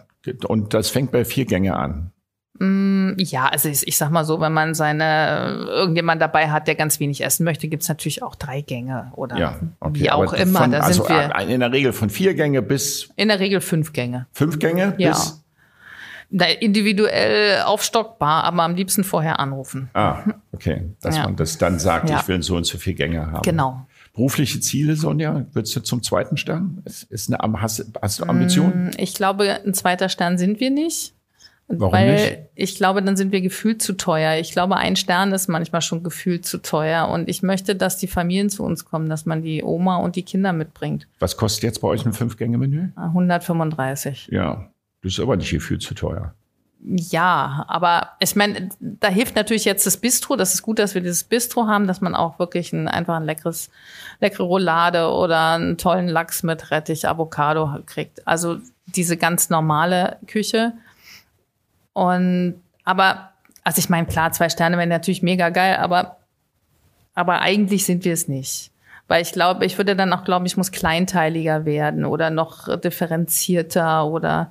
Speaker 1: Und das fängt bei vier Gänge an.
Speaker 2: Mm, Ja, also ich, ich sag mal so, wenn man seine irgendjemand dabei hat, der ganz wenig essen möchte, gibt's natürlich auch drei Gänge oder
Speaker 1: Ja, okay.
Speaker 2: wie auch immer.
Speaker 1: Von,
Speaker 2: da
Speaker 1: also
Speaker 2: sind wir
Speaker 1: in der Regel von vier Gänge bis
Speaker 2: in der Regel fünf Gänge.
Speaker 1: fünf Gänge
Speaker 2: Ja.
Speaker 1: bis.
Speaker 2: Da individuell aufstockbar, aber am liebsten vorher anrufen.
Speaker 1: Ah, okay. Dass
Speaker 2: Ja.
Speaker 1: man das dann sagt,
Speaker 2: Ja.
Speaker 1: ich will so und so viele Gänge haben.
Speaker 2: Genau.
Speaker 1: Berufliche Ziele, Sonja, würdest du zum zweiten Stern? Ist, ist eine, hast, hast du Ambitionen?
Speaker 2: Ich glaube, ein zweiter Stern sind wir nicht.
Speaker 1: Warum
Speaker 2: weil
Speaker 1: nicht?
Speaker 2: ich glaube, dann sind wir gefühlt zu teuer. Ich glaube, ein Stern ist manchmal schon gefühlt zu teuer. Und ich möchte, dass die Familien zu uns kommen, dass man die Oma und die Kinder mitbringt.
Speaker 1: Was kostet jetzt bei euch ein Fünf-Gänge-Menü?
Speaker 2: 135.
Speaker 1: Ja, das ist aber nicht viel zu teuer.
Speaker 2: Ja, aber ich meine, da hilft natürlich jetzt das Bistro. Das ist gut, dass wir dieses Bistro haben, dass man auch wirklich ein, einfach ein leckeres, leckere Roulade oder einen tollen Lachs mit Rettich, Avocado kriegt. Also diese ganz normale Küche. Und, aber, also ich meine, klar, zwei Sterne wären natürlich mega geil, aber, aber eigentlich sind wir es nicht. Weil ich glaube, ich würde dann auch glauben, ich muss kleinteiliger werden oder noch differenzierter oder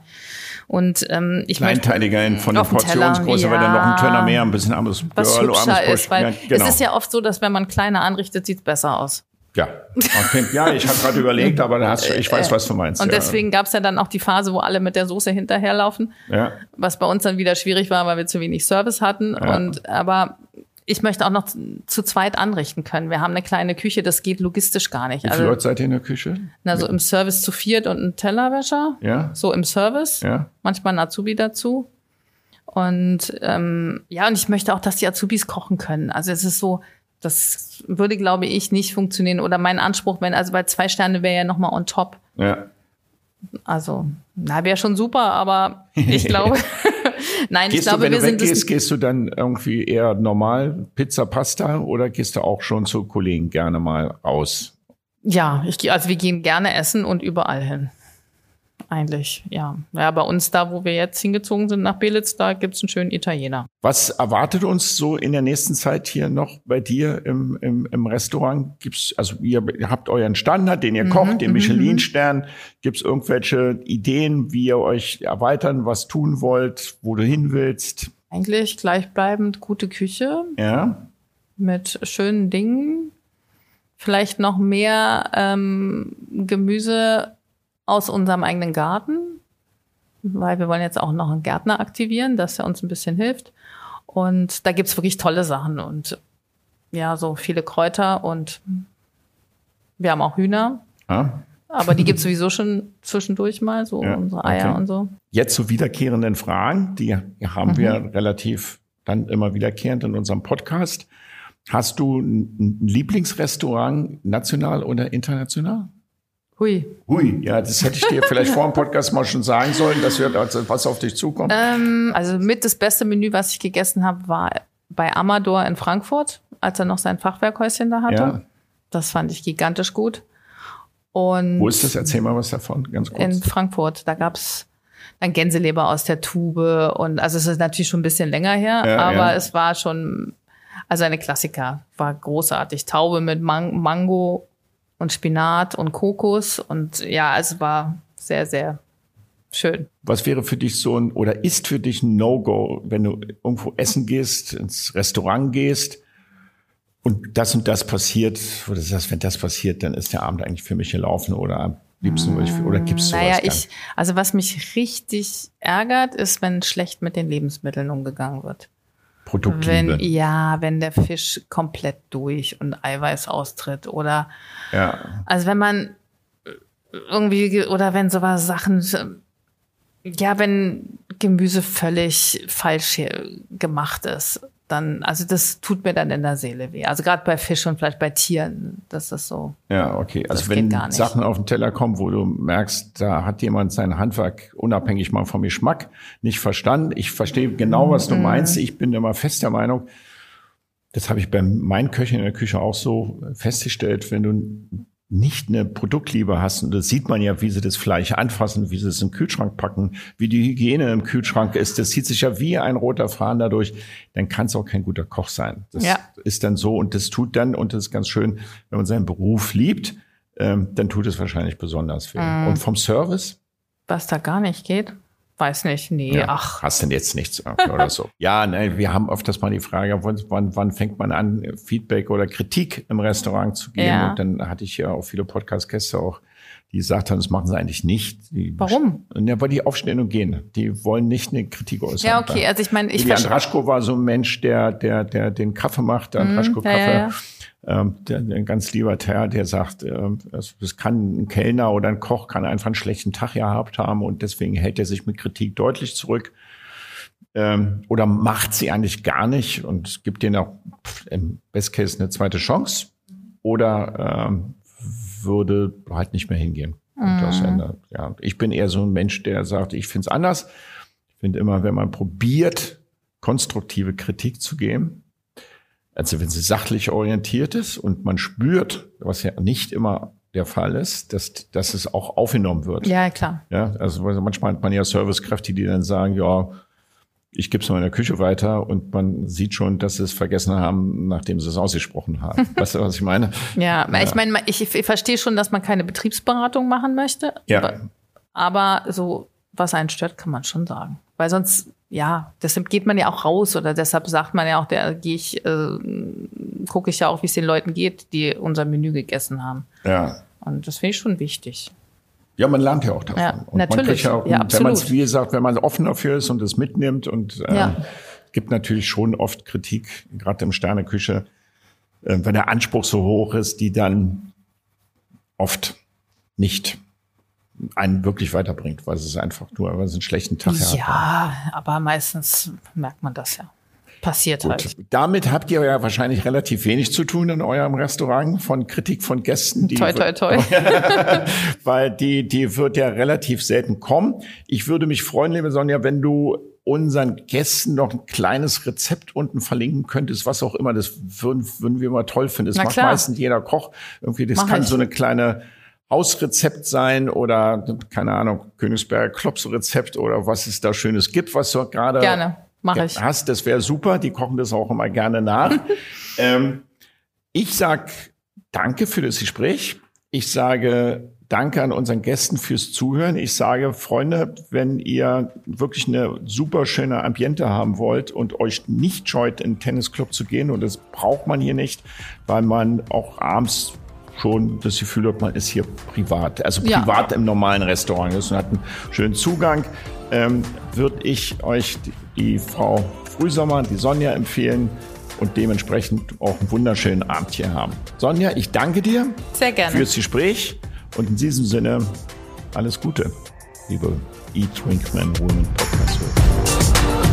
Speaker 2: und ähm, ich
Speaker 1: Kleinteiliger in, von der Portionsgröße, weil dann noch ein
Speaker 2: ja.
Speaker 1: Turner mehr, ein bisschen
Speaker 2: was
Speaker 1: Girl, anderes
Speaker 2: ist, weil
Speaker 1: ja, genau.
Speaker 2: es ist ja oft so, dass wenn man kleiner anrichtet, sieht's besser aus.
Speaker 1: Ja, okay. ja, ich habe gerade überlegt, aber hast, ich weiß, was du meinst.
Speaker 2: Und
Speaker 1: ja.
Speaker 2: deswegen gab es ja dann auch die Phase, wo alle mit der Soße hinterherlaufen,
Speaker 1: ja.
Speaker 2: was bei uns dann wieder schwierig war, weil wir zu wenig Service hatten.
Speaker 1: Ja.
Speaker 2: Und aber ich möchte auch noch zu zweit anrichten können. Wir haben eine kleine Küche, das geht logistisch gar nicht.
Speaker 1: Wie viele Leute seid ihr in der Küche?
Speaker 2: Also im Service zu viert und ein Tellerwäscher.
Speaker 1: Ja.
Speaker 2: So im Service.
Speaker 1: Ja.
Speaker 2: Manchmal ein Azubi dazu. Und ähm, ja, und ich möchte auch, dass die Azubis kochen können. Also es ist so, das würde, glaube ich, nicht funktionieren. Oder mein Anspruch, wenn, also bei zwei Sterne wäre ja nochmal on top.
Speaker 1: Ja.
Speaker 2: Also, na, wäre schon super, aber ich glaube, nein,
Speaker 1: Gehst
Speaker 2: ich glaube,
Speaker 1: du, wenn
Speaker 2: wir
Speaker 1: du
Speaker 2: sind
Speaker 1: weggehst, gehst du dann irgendwie eher normal Pizza, Pasta oder gehst du auch schon zu Kollegen gerne mal raus?
Speaker 2: ja, ich gehe, also wir gehen gerne essen und überall hin. Eigentlich, ja. Ja, bei uns da, wo wir jetzt hingezogen sind nach Belitz, da gibt's einen schönen Italiener.
Speaker 1: Was erwartet uns so in der nächsten Zeit hier noch bei dir im, im, im Restaurant? Gibt's, also ihr habt euren Standard, den ihr kocht, den Michelin-Stern. Gibt's irgendwelche Ideen, wie ihr euch erweitern, was tun wollt, wo du hin willst?
Speaker 2: Eigentlich gleichbleibend gute Küche
Speaker 1: Ja,
Speaker 2: mit schönen Dingen. Vielleicht noch mehr ähm, Gemüse aus unserem eigenen Garten, weil wir wollen jetzt auch noch einen Gärtner aktivieren, dass er uns ein bisschen hilft. Und da gibt's wirklich tolle Sachen und ja, so viele Kräuter und wir haben auch Hühner,
Speaker 1: ja.
Speaker 2: aber die gibt's sowieso schon zwischendurch mal, so
Speaker 1: Ja,
Speaker 2: unsere Eier
Speaker 1: okay.
Speaker 2: und so.
Speaker 1: Jetzt zu wiederkehrenden Fragen, die haben wir
Speaker 2: Mhm.
Speaker 1: relativ dann immer wiederkehrend in unserem Podcast. Hast du ein Lieblingsrestaurant, national oder international?
Speaker 2: Hui.
Speaker 1: Hui, ja, das hätte ich dir vielleicht vor dem Podcast mal schon sagen sollen, dass wir also was auf dich zukommt.
Speaker 2: Ähm, also mit das beste Menü, was ich gegessen habe, war bei Amador in Frankfurt, als er noch sein Fachwerkhäuschen da hatte.
Speaker 1: Ja.
Speaker 2: Das fand ich gigantisch gut. Und
Speaker 1: Wo ist das? Erzähl mal was davon, ganz kurz.
Speaker 2: in Frankfurt, da gab's dann Gänseleber aus der Tube und also es ist natürlich schon ein bisschen länger her,
Speaker 1: Ja,
Speaker 2: aber
Speaker 1: ja.
Speaker 2: es war schon, also eine Klassiker, war großartig. Taube mit Man Mango und Spinat und Kokos und ja, es war sehr, sehr schön.
Speaker 1: Was wäre für dich so ein, oder ist für dich ein No-Go, wenn du irgendwo essen gehst, ins Restaurant gehst und das und das passiert, du sagst, wenn das passiert, dann ist der Abend eigentlich für mich gelaufen oder am liebsten, würde ich, oder gibt's sowas
Speaker 2: Naja, ich, also was mich richtig ärgert, ist, wenn schlecht mit den Lebensmitteln umgegangen wird.
Speaker 1: Produktliebe.
Speaker 2: Wenn, ja, wenn der Fisch komplett durch und Eiweiß austritt oder,
Speaker 1: ja.
Speaker 2: also wenn man irgendwie, oder wenn sowas Sachen, ja, wenn Gemüse völlig falsch gemacht ist, dann, also das tut mir dann in der Seele weh. Also gerade bei Fisch und vielleicht bei Tieren, das ist so.
Speaker 1: Ja, okay. Also wenn. Sachen auf den Teller kommen, wo du merkst, da hat jemand sein Handwerk unabhängig mal vom Geschmack nicht verstanden. Ich verstehe genau, was
Speaker 2: Mhm.
Speaker 1: du meinst. Ich bin immer fest der Meinung, das habe ich bei meinen Köchen in der Küche auch so festgestellt, wenn du nicht eine Produktliebe hast, und das sieht man ja, wie sie das Fleisch anfassen, wie sie es im Kühlschrank packen, wie die Hygiene im Kühlschrank ist, das zieht sich ja wie ein roter Faden dadurch, dann kann es auch kein guter Koch sein. Das
Speaker 2: Ja.
Speaker 1: ist dann so und das tut dann, und das ist ganz schön, wenn man seinen Beruf liebt, ähm, dann tut es wahrscheinlich besonders weh.
Speaker 2: Mhm.
Speaker 1: Und vom Service?
Speaker 2: Was da gar nicht geht, weiß nicht. Nee,
Speaker 1: Ja,
Speaker 2: ach.
Speaker 1: Hast denn jetzt nichts oder so? Ja, nein, wir haben öfters mal die Frage, wann, wann, wann fängt man an, Feedback oder Kritik im Restaurant zu geben?
Speaker 2: Ja.
Speaker 1: Und dann hatte ich ja auch viele Podcast-Gäste auch, die gesagt haben, das machen sie eigentlich nicht. Die,
Speaker 2: Warum?
Speaker 1: Ja, weil die aufstehen und gehen. Die wollen nicht eine Kritik äußern.
Speaker 2: Ja, okay, also ich meine, ich verstehe.
Speaker 1: Andraschko war so ein Mensch, der, der, der den Kaffee macht, der.
Speaker 2: Mhm. ja, ja,
Speaker 1: Ähm, der, ein ganz lieber Herr, der sagt, ähm, es, kann ein Kellner oder ein Koch kann einfach einen schlechten Tag gehabt haben und deswegen hält er sich mit Kritik deutlich zurück. Ähm, oder macht sie eigentlich gar nicht und gibt denen auch im Best Case eine zweite Chance oder ähm, würde halt nicht mehr hingehen. Das ändert, ja. Ich bin eher so ein Mensch, der sagt, ich finde es anders. Ich finde immer, wenn man probiert, konstruktive Kritik zu geben, also wenn sie sachlich orientiert ist und man spürt, was ja nicht immer der Fall ist, dass, dass es auch aufgenommen wird.
Speaker 2: Ja, klar.
Speaker 1: Ja, also manchmal hat man ja Servicekräfte, die dann sagen, ja, ich gebe es mal in der Küche weiter und man sieht schon, dass sie es vergessen haben, nachdem sie es ausgesprochen haben. weißt du, was ich meine?
Speaker 2: Ja, ich meine, ich, ich verstehe schon, dass man keine Betriebsberatung machen möchte.
Speaker 1: Ja.
Speaker 2: Aber, aber so, was einen stört, kann man schon sagen. Weil sonst, ja, deshalb geht man ja auch raus oder deshalb sagt man ja auch, der gehe ich, äh, gucke ich ja auch, wie es den Leuten geht, die unser Menü gegessen haben.
Speaker 1: Ja.
Speaker 2: Und das finde ich schon wichtig.
Speaker 1: Ja, man lernt ja auch davon.
Speaker 2: Ja,
Speaker 1: und
Speaker 2: natürlich.
Speaker 1: Man ja auch,
Speaker 2: Ja,
Speaker 1: wenn man es, wie gesagt, wenn man offen dafür ist und es mitnimmt und äh,
Speaker 2: Ja.
Speaker 1: gibt natürlich schon oft Kritik, gerade im Sterneküche, äh, wenn der Anspruch so hoch ist, die dann oft nicht einen wirklich weiterbringt, weil es einfach nur, weil es einen schlechten Tag hat.
Speaker 2: Ja, aber meistens merkt man das ja. Passiert halt.
Speaker 1: Gut. Damit habt ihr ja wahrscheinlich relativ wenig zu tun in eurem Restaurant von Kritik von Gästen. Die
Speaker 2: Toi, toi, toi.
Speaker 1: weil die, die wird ja relativ selten kommen. Ich würde mich freuen, liebe Sonja, wenn du unseren Gästen noch ein kleines Rezept unten verlinken könntest, was auch immer. Das würden, würden wir mal toll finden. Das
Speaker 2: Na
Speaker 1: macht
Speaker 2: klar.
Speaker 1: meistens jeder Koch. Irgendwie, das
Speaker 2: Mach
Speaker 1: kann
Speaker 2: ich.
Speaker 1: so eine kleine Hausrezept sein oder, keine Ahnung, Königsberger Klopsrezept oder was es da Schönes gibt, was du gerade
Speaker 2: Gerne, mache
Speaker 1: ja,
Speaker 2: ich.
Speaker 1: hast. Das wäre super. Die kochen das auch immer gerne nach. ähm, ich sag danke für das Gespräch. Ich sage danke an unseren Gästen fürs Zuhören. Ich sage, Freunde, wenn ihr wirklich eine super schöne Ambiente haben wollt und euch nicht scheut, in den Tennisclub zu gehen, und das braucht man hier nicht, weil man auch abends schon das Gefühl hat, man ist hier privat, also
Speaker 2: Ja.
Speaker 1: privat im normalen Restaurant ist und hat einen schönen Zugang, ähm, würde ich euch die, die Frau Frühsommer, die Sonja empfehlen und dementsprechend auch einen wunderschönen Abend hier haben. Sonja, ich danke dir
Speaker 2: Sehr gerne.
Speaker 1: fürs Gespräch und in diesem Sinne alles Gute, liebe Eat, Drink, Man, Women Podcast. -Hörer.